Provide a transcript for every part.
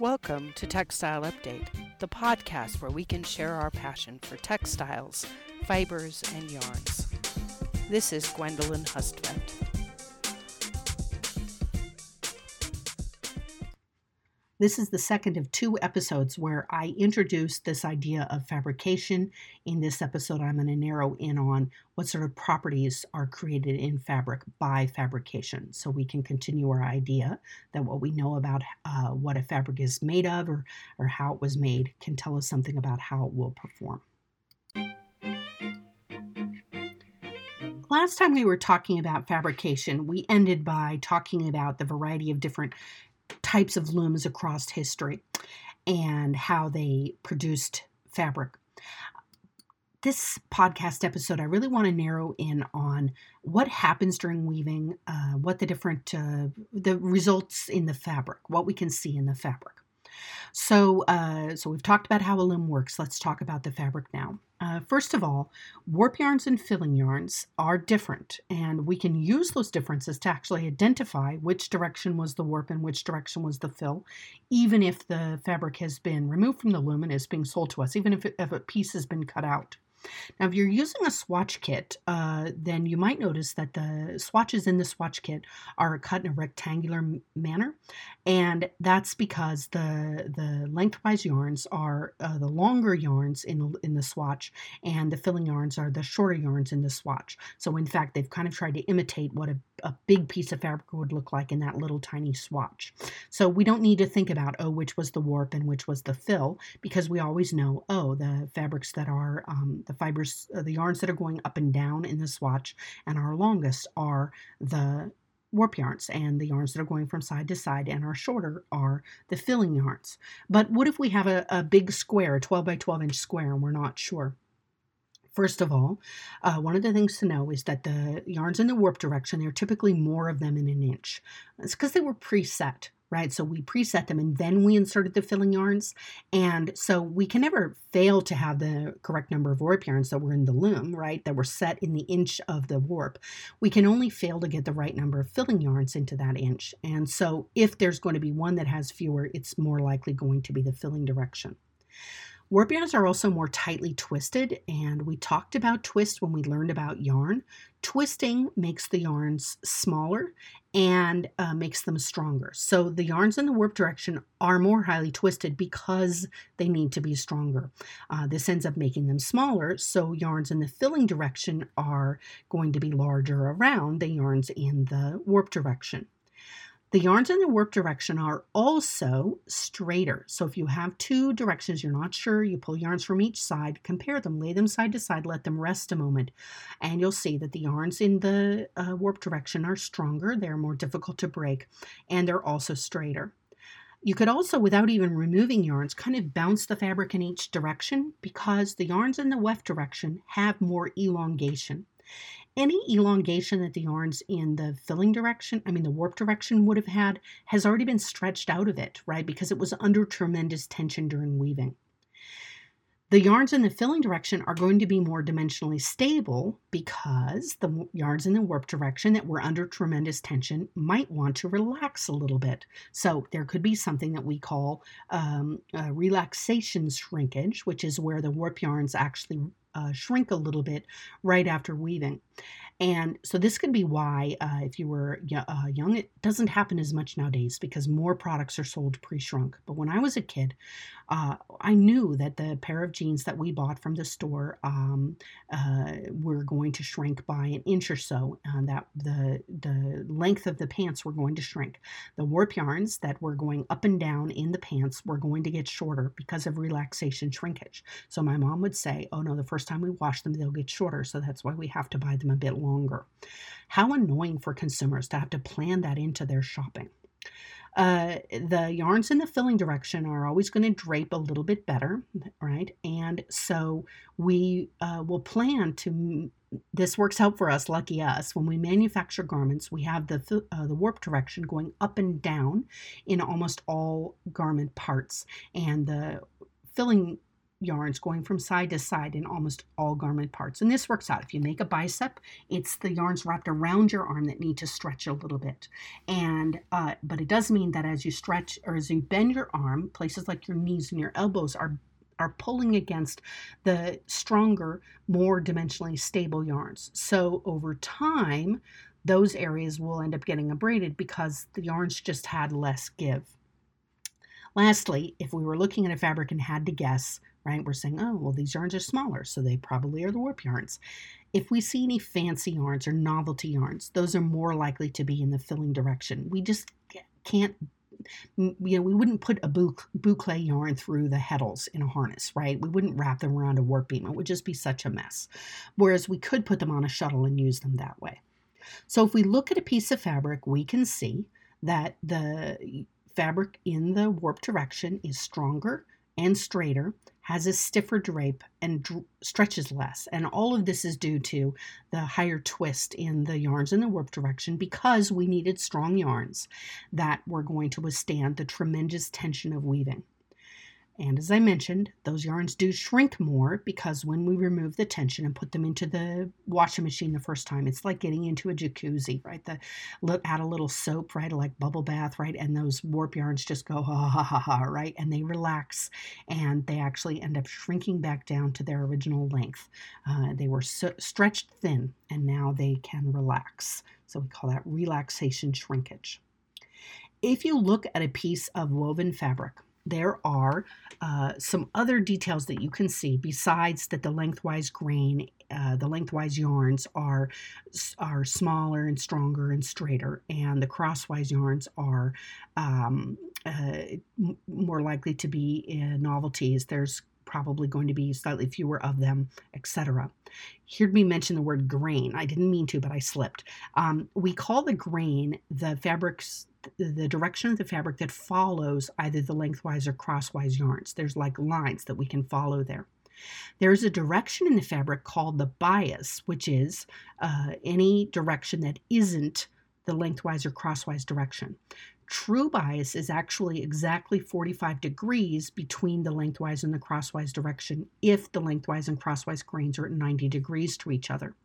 Welcome to Textile Update, the podcast where we can share our passion for textiles, fibers, and yarns. This is Gwendolyn Hustvedt. This is the second of two episodes where I introduced this idea of fabrication. In this episode, I'm going to narrow in on what sort of properties are created in fabric by fabrication. So we can continue our idea that what we know about uh, what a fabric is made of or, or how it was made can tell us something about how it will perform. Last time we were talking about fabrication, we ended by talking about the variety of different types of looms across history and how they produced fabric. This podcast episode, I really want to narrow in on what happens during weaving, uh, what the different uh, the results in the fabric, what we can see in the fabric. So, uh, so we've talked about how a loom works. Let's talk about the fabric now. Uh, first of all, warp yarns and filling yarns are different, and we can use those differences to actually identify which direction was the warp and which direction was the fill, even if the fabric has been removed from the loom and is being sold to us, even if, it, if a piece has been cut out. Now, if you're using a swatch kit, uh, then you might notice that the swatches in the swatch kit are cut in a rectangular manner, and that's because the the lengthwise yarns are uh, the longer yarns in in the swatch, and the filling yarns are the shorter yarns in the swatch. So, in fact, they've kind of tried to imitate what a a big piece of fabric would look like in that little tiny swatch. So we don't need to think about, oh, which was the warp and which was the fill, because we always know, oh, the fabrics that are, um, the fibers, uh, the yarns that are going up and down in the swatch and are longest are the warp yarns and the yarns that are going from side to side and are shorter are the filling yarns. But what if we have a, a big square, a 12 by 12 inch square, and we're not sure? First of all, uh, one of the things to know is that the yarns in the warp direction, there are typically more of them in an inch. It's because they were preset, right? So we preset them and then we inserted the filling yarns. And so we can never fail to have the correct number of warp yarns that were in the loom, right? That were set in the inch of the warp. We can only fail to get the right number of filling yarns into that inch. And so if there's going to be one that has fewer, it's more likely going to be the filling direction. Warp yarns are also more tightly twisted, and we talked about twist when we learned about yarn. Twisting makes the yarns smaller and uh, makes them stronger. So the yarns in the warp direction are more highly twisted because they need to be stronger. Uh, this ends up making them smaller, so yarns in the filling direction are going to be larger around the yarns in the warp direction. The yarns in the warp direction are also straighter. So if you have two directions you're not sure, you pull yarns from each side, compare them, lay them side to side, let them rest a moment, and you'll see that the yarns in the uh, warp direction are stronger, they're more difficult to break, and they're also straighter. You could also, without even removing yarns, kind of bounce the fabric in each direction because the yarns in the weft direction have more elongation. Any elongation that the yarns in the filling direction, I mean the warp direction would have had, has already been stretched out of it, right? Because it was under tremendous tension during weaving. The yarns in the filling direction are going to be more dimensionally stable because the yarns in the warp direction that were under tremendous tension might want to relax a little bit. So there could be something that we call um, relaxation shrinkage, which is where the warp yarns actually uh, shrink a little bit right after weaving. And so this could be why, uh, if you were uh, young, it doesn't happen as much nowadays because more products are sold pre-shrunk. But when I was a kid, uh, I knew that the pair of jeans that we bought from the store um, uh, were going to shrink by an inch or so. and that the the length of the pants were going to shrink. The warp yarns that were going up and down in the pants were going to get shorter because of relaxation shrinkage. So my mom would say, "Oh no, the first time we wash them, they'll get shorter. So that's why we have to buy them a bit longer." How annoying for consumers to have to plan that into their shopping. Uh, the yarns in the filling direction are always going to drape a little bit better, right? And so we uh, will plan to. This works out for us, lucky us. When we manufacture garments, we have the uh, the warp direction going up and down in almost all garment parts, and the filling yarns going from side to side in almost all garment parts. And this works out. If you make a bicep, it's the yarns wrapped around your arm that need to stretch a little bit. And uh, but it does mean that as you stretch or as you bend your arm, places like your knees and your elbows are are pulling against the stronger, more dimensionally stable yarns. So over time, those areas will end up getting abraded because the yarns just had less give. Lastly, if we were looking at a fabric and had to guess, right, we're saying, oh, well, these yarns are smaller, so they probably are the warp yarns. If we see any fancy yarns or novelty yarns, those are more likely to be in the filling direction. We just can't you know, we wouldn't put a boucle yarn through the heddles in a harness, right? We wouldn't wrap them around a warp beam. It would just be such a mess. Whereas we could put them on a shuttle and use them that way. So if we look at a piece of fabric, we can see that the fabric in the warp direction is stronger and straighter, has a stiffer drape, and dr- stretches less. And all of this is due to the higher twist in the yarns in the warp direction because we needed strong yarns that were going to withstand the tremendous tension of weaving. And as I mentioned, those yarns do shrink more because when we remove the tension and put them into the washing machine the first time, it's like getting into a jacuzzi, right? The add a little soap, right? Like bubble bath, right? And those warp yarns just go ha ha ha ha, right? And they relax and they actually end up shrinking back down to their original length. Uh, they were so stretched thin and now they can relax. So we call that relaxation shrinkage. If you look at a piece of woven fabric, there are uh, some other details that you can see besides that the lengthwise grain, uh, the lengthwise yarns are are smaller and stronger and straighter, and the crosswise yarns are um, uh, more likely to be novelties. There's probably going to be slightly fewer of them, etc. Heard me mention the word grain. I didn't mean to, but I slipped. Um, we call the grain the fabric's the direction of the fabric that follows either the lengthwise or crosswise yarns. There's like lines that we can follow there. There's a direction in the fabric called the bias, which is uh, any direction that isn't the lengthwise or crosswise direction. True bias is actually exactly 45 degrees between the lengthwise and the crosswise direction if the lengthwise and crosswise grains are at 90 degrees to each other.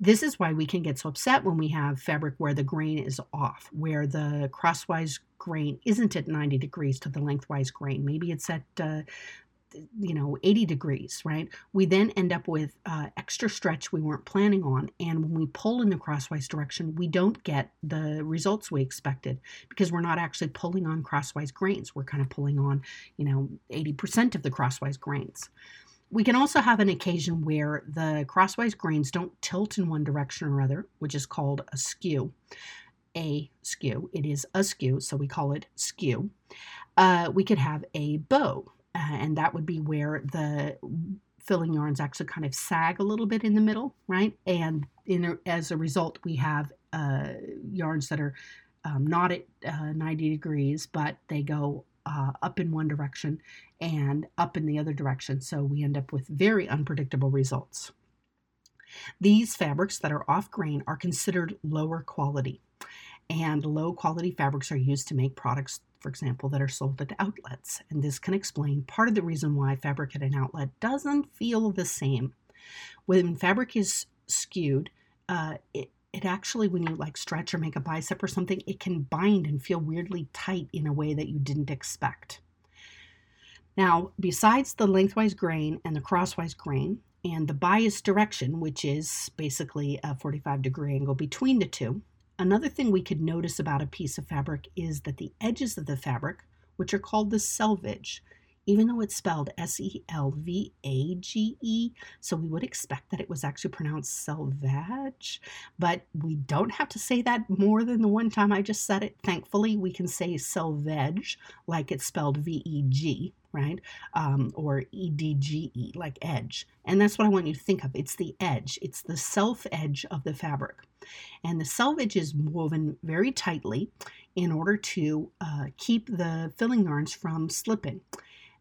This is why we can get so upset when we have fabric where the grain is off, where the crosswise grain isn't at 90 degrees to the lengthwise grain. Maybe it's at uh, you know 80 degrees right we then end up with uh, extra stretch we weren't planning on and when we pull in the crosswise direction we don't get the results we expected because we're not actually pulling on crosswise grains we're kind of pulling on you know 80% of the crosswise grains we can also have an occasion where the crosswise grains don't tilt in one direction or other, which is called a skew. A skew. It is a skew, so we call it skew. Uh, we could have a bow, uh, and that would be where the filling yarns actually kind of sag a little bit in the middle, right? And in, as a result, we have uh, yarns that are um, not at uh, 90 degrees, but they go uh, up in one direction and up in the other direction. So we end up with very unpredictable results. These fabrics that are off grain are considered lower quality, and low quality fabrics are used to make products, for example, that are sold at outlets. And this can explain part of the reason why fabric at an outlet doesn't feel the same. When fabric is skewed, uh, it, it actually when you like stretch or make a bicep or something it can bind and feel weirdly tight in a way that you didn't expect now besides the lengthwise grain and the crosswise grain and the bias direction which is basically a 45 degree angle between the two another thing we could notice about a piece of fabric is that the edges of the fabric which are called the selvage even though it's spelled S E L V A G E. So we would expect that it was actually pronounced selvage, but we don't have to say that more than the one time I just said it. Thankfully, we can say selvage like it's spelled V E G, right? Um, or E D G E, like edge. And that's what I want you to think of. It's the edge, it's the self edge of the fabric. And the selvage is woven very tightly in order to uh, keep the filling yarns from slipping.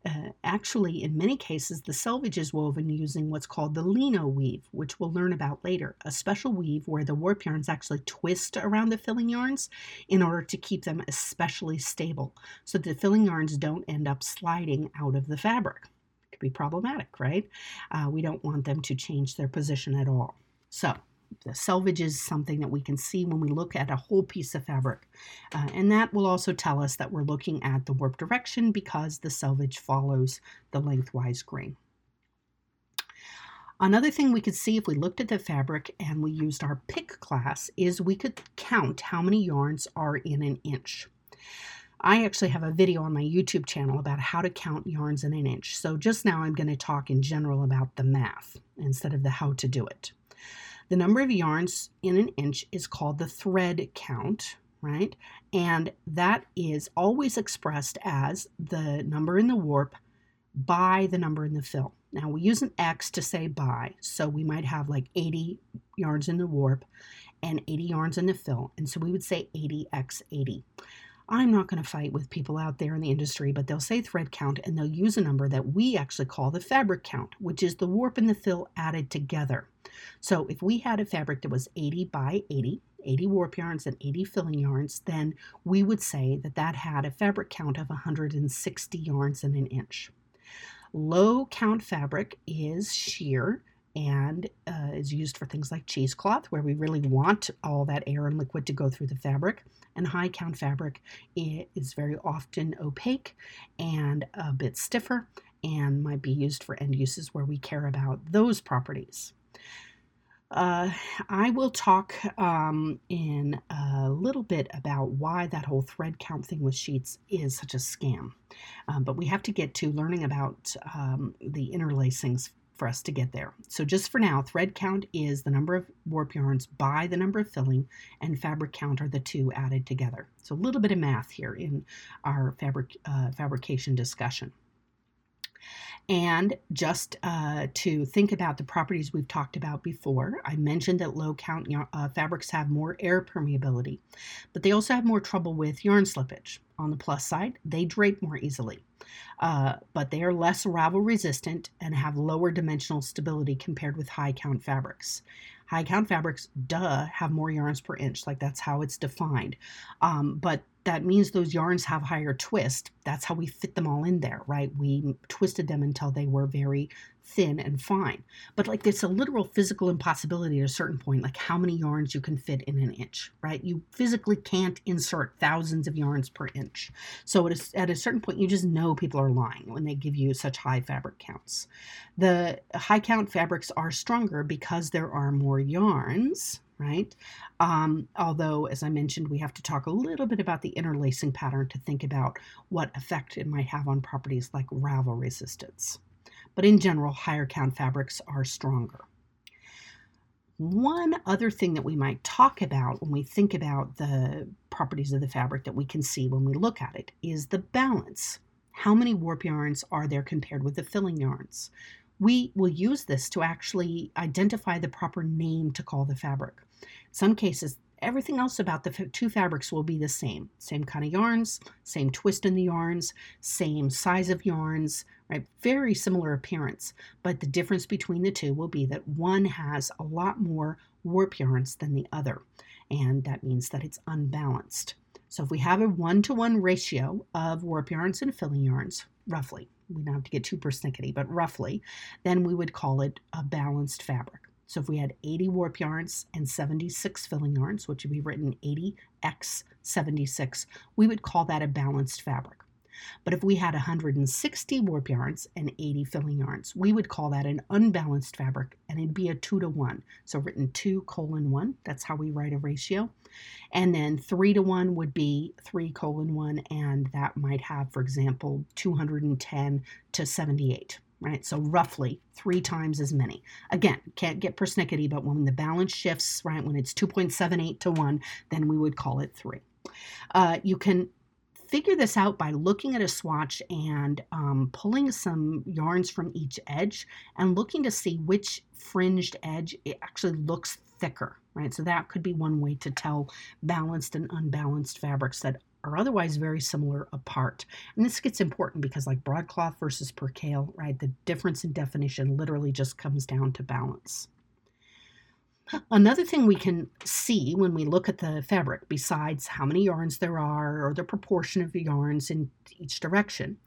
Uh, actually, in many cases, the selvage is woven using what's called the leno weave, which we'll learn about later, a special weave where the warp yarns actually twist around the filling yarns in order to keep them especially stable so the filling yarns don't end up sliding out of the fabric. It could be problematic, right? Uh, we don't want them to change their position at all. So, selvage is something that we can see when we look at a whole piece of fabric. Uh, and that will also tell us that we're looking at the warp direction because the selvage follows the lengthwise grain. Another thing we could see if we looked at the fabric and we used our pick glass is we could count how many yarns are in an inch. I actually have a video on my YouTube channel about how to count yarns in an inch. So just now I'm going to talk in general about the math instead of the how to do it. The number of yarns in an inch is called the thread count, right? And that is always expressed as the number in the warp by the number in the fill. Now we use an X to say by, so we might have like 80 yarns in the warp and 80 yarns in the fill. And so we would say 80x 80. I'm not going to fight with people out there in the industry, but they'll say thread count and they'll use a number that we actually call the fabric count, which is the warp and the fill added together. So if we had a fabric that was 80 by 80, 80 warp yarns and 80 filling yarns, then we would say that that had a fabric count of 160 yarns in an inch. Low count fabric is sheer and uh, is used for things like cheesecloth, where we really want all that air and liquid to go through the fabric. And high count fabric is very often opaque and a bit stiffer and might be used for end uses where we care about those properties. Uh, I will talk um, in a little bit about why that whole thread count thing with sheets is such a scam. Um, but we have to get to learning about um, the interlacings for us to get there. So just for now, thread count is the number of warp yarns by the number of filling, and fabric count are the two added together. So a little bit of math here in our fabric uh, fabrication discussion. And just uh, to think about the properties we've talked about before, I mentioned that low count uh, fabrics have more air permeability, but they also have more trouble with yarn slippage. On the plus side, they drape more easily, uh, but they are less ravel resistant and have lower dimensional stability compared with high count fabrics. High count fabrics, duh, have more yarns per inch, like that's how it's defined. Um, but that means those yarns have higher twist. That's how we fit them all in there, right? We twisted them until they were very thin and fine. But like it's a literal physical impossibility at a certain point, like how many yarns you can fit in an inch, right? You physically can't insert thousands of yarns per inch. So at a, at a certain point, you just know people are lying when they give you such high fabric counts. The high count fabrics are stronger because there are more yarns, right? Um, although, as I mentioned, we have to talk a little bit about the interlacing pattern to think about what effect it might have on properties like ravel resistance. But in general, higher count fabrics are stronger. One other thing that we might talk about when we think about the properties of the fabric that we can see when we look at it is the balance. How many warp yarns are there compared with the filling yarns? We will use this to actually identify the proper name to call the fabric some cases, everything else about the two fabrics will be the same. Same kind of yarns, same twist in the yarns, same size of yarns, right? Very similar appearance. But the difference between the two will be that one has a lot more warp yarns than the other. And that means that it's unbalanced. So if we have a one-to-one ratio of warp yarns and filling yarns, roughly, we don't have to get too persnickety, but roughly, then we would call it a balanced fabric. So if we had 80 warp yarns and 76 filling yarns, which would be written 80x 76, we would call that a balanced fabric. But if we had 160 warp yarns and 80 filling yarns, we would call that an unbalanced fabric and it'd be a 2 to 1. So written 2 colon 1, that's how we write a ratio. And then 3 to 1 would be 3 colon 1, and that might have, for example, 210 to 78 right? So roughly three times as many. Again, can't get persnickety, but when the balance shifts, right, when it's 2.78 to 1, then we would call it 3. Uh, you can figure this out by looking at a swatch and um, pulling some yarns from each edge and looking to see which fringed edge it actually looks thicker, right? So that could be one way to tell balanced and unbalanced fabrics that are otherwise very similar apart. And this gets important because like broadcloth versus percale, right, the difference in definition literally just comes down to balance. Another thing we can see when we look at the fabric, besides how many yarns there are or the proportion of the yarns in each direction,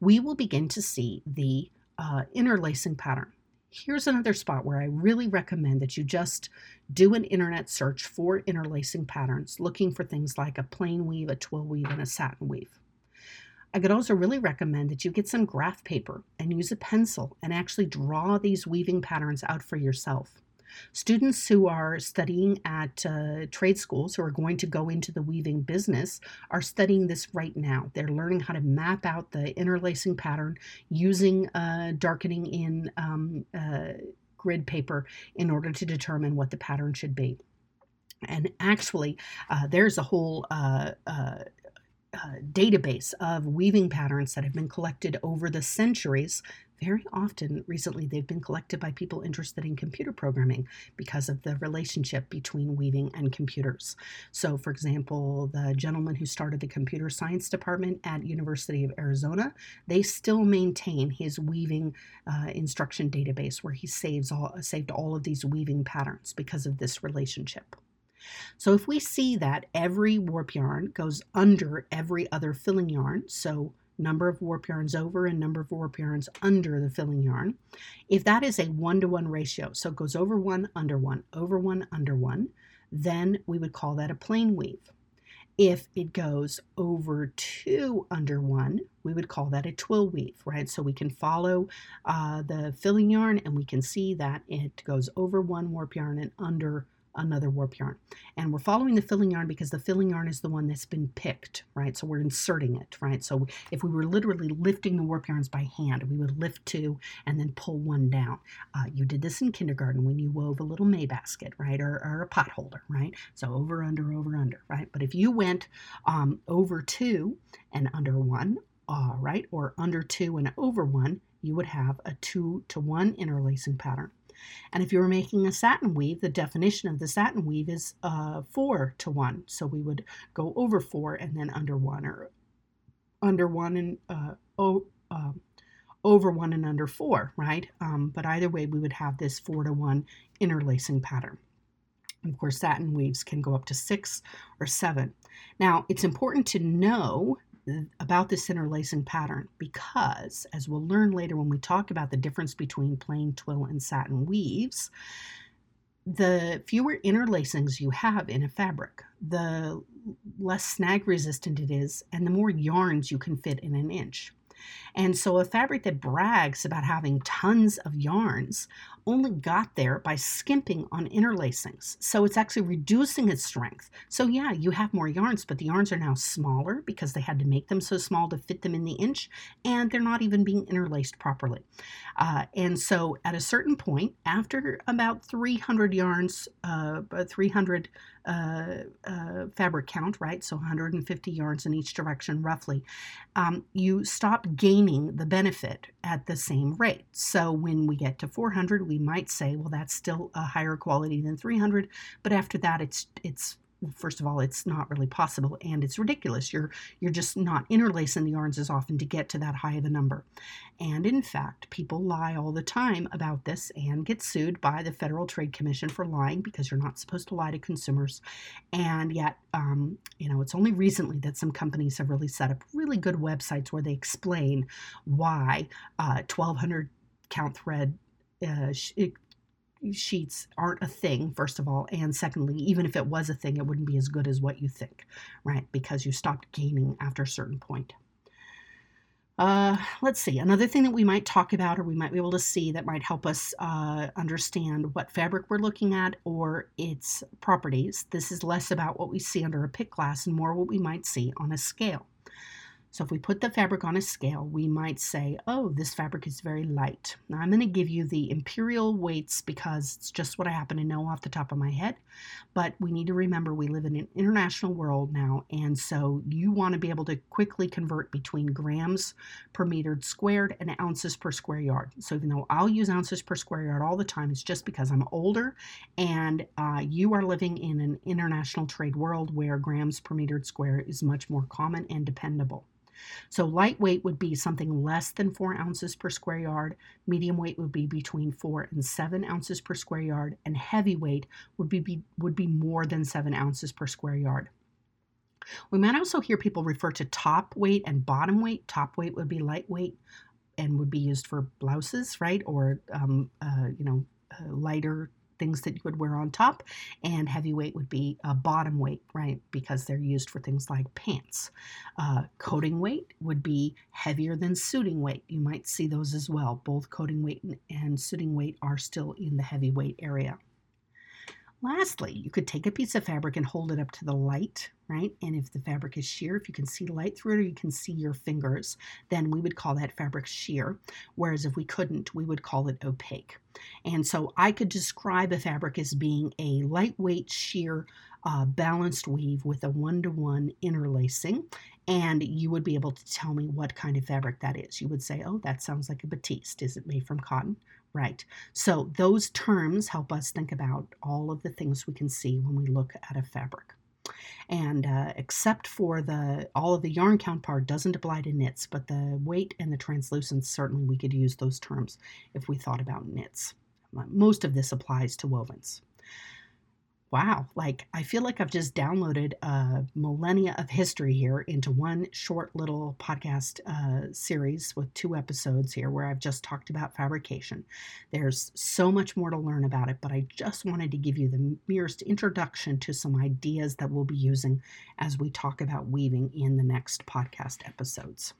we will begin to see the uh, interlacing pattern. Here's another spot where I really recommend that you just do an internet search for interlacing patterns, looking for things like a plain weave, a twill weave, and a satin weave. I could also really recommend that you get some graph paper and use a pencil and actually draw these weaving patterns out for yourself. Students who are studying at uh, trade schools who are going to go into the weaving business are studying this right now. They're learning how to map out the interlacing pattern using uh, darkening in um, uh, grid paper in order to determine what the pattern should be. And actually, uh, there's a whole uh, uh, uh, database of weaving patterns that have been collected over the centuries. Very often, recently, they've been collected by people interested in computer programming because of the relationship between weaving and computers. So, for example, the gentleman who started the computer science department at University of Arizona, they still maintain his weaving uh, instruction database where he saves all saved all of these weaving patterns because of this relationship. So if we see that every warp yarn goes under every other filling yarn, so number of warp yarns over and number of warp yarns under the filling yarn, if that is a one to one ratio, so it goes over one, under one, over one, under one, then we would call that a plain weave. If it goes over two under one, we would call that a twill weave, right? So we can follow uh, the filling yarn and we can see that it goes over one warp yarn and under another warp yarn. And we're following the filling yarn because the filling yarn is the one that's been picked, right? So we're inserting it, right? So if we were literally lifting the warp yarns by hand, we would lift two and then pull one down. Uh, you did this in kindergarten when you wove a little May basket, right? Or, or a pot holder, right? So over, under, over, under, right? But if you went um, over two and under one, uh, right? Or under two and over one, you would have a two to one interlacing pattern. And if you were making a satin weave, the definition of the satin weave is uh, four to one. So we would go over four and then under one, or under one and uh, oh, uh, over one and under four, right? Um, but either way, we would have this four to one interlacing pattern. Of course, satin weaves can go up to six or seven. Now, it's important to know about this interlacing pattern because, as we'll learn later when we talk about the difference between plain twill and satin weaves, the fewer interlacings you have in a fabric, the less snag resistant it is, and the more yarns you can fit in an inch. And so a fabric that brags about having tons of yarns only got there by skimping on interlacings. So it's actually reducing its strength. So yeah, you have more yarns, but the yarns are now smaller because they had to make them so small to fit them in the inch, and they're not even being interlaced properly. Uh, and so at a certain point, after about 300 yarns, uh, 300 uh, uh, fabric count, right? So 150 yarns in each direction, roughly, um, you stop gaining the benefit at the same rate. So when we get to 400, we might say, well, that's still a higher quality than 300, but after that, it's it's first of all it's not really possible and it's ridiculous. You're you're just not interlacing the yarns as often to get to that high of a number. And in fact people lie all the time about this and get sued by the federal trade commission for lying because you're not supposed to lie to consumers. And yet um, you know it's only recently that some companies have really set up really good websites where they explain why uh, 1200 count thread uh, sheets aren't a thing, first of all. And secondly, even if it was a thing, it wouldn't be as good as what you think, right? Because you stopped gaining after a certain point. Uh, let's see, another thing that we might talk about or we might be able to see that might help us uh, understand what fabric we're looking at or its properties. This is less about what we see under a pick glass and more what we might see on a scale. So if we put the fabric on a scale, we might say, oh, this fabric is very light. Now I'm going to give you the imperial weights because it's just what I happen to know off the top of my head. But we need to remember we live in an international world now, and so you want to be able to quickly convert between grams per meter squared and ounces per square yard. So even though I'll use ounces per square yard all the time, it's just because I'm older and uh, you are living in an international trade world where grams per meter square is much more common and dependable. So lightweight would be something less than four ounces per square yard. Medium weight would be between four and seven ounces per square yard, and heavyweight would be, be would be more than seven ounces per square yard. We might also hear people refer to top weight and bottom weight. Top weight would be lightweight, and would be used for blouses, right? Or, um, uh, you know, uh, lighter things that you would wear on top, and heavyweight would be a bottom weight, right? Because they're used for things like pants. Uh, coating weight would be heavier than suiting weight. You might see those as well. Both coating weight and suiting weight are still in the heavyweight area. Lastly, you could take a piece of fabric and hold it up to the light, right? And if the fabric is sheer, if you can see light through it or you can see your fingers, then we would call that fabric sheer. Whereas if we couldn't, we would call it opaque. And so I could describe a fabric as being a lightweight sheer uh, balanced weave with a one to one interlacing. And you would be able to tell me what kind of fabric that is. You would say, oh, that sounds like a batiste. Is it made from cotton? Right. So those terms help us think about all of the things we can see when we look at a fabric. And uh, except for the all of the yarn count part doesn't apply to knits, but the weight and the translucence certainly we could use those terms if we thought about knits. Most of this applies to wovens wow, like I feel like I've just downloaded a millennia of history here into one short little podcast uh, series with two episodes here where I've just talked about fabrication. There's so much more to learn about it, but I just wanted to give you the merest introduction to some ideas that we'll be using as we talk about weaving in the next podcast episodes.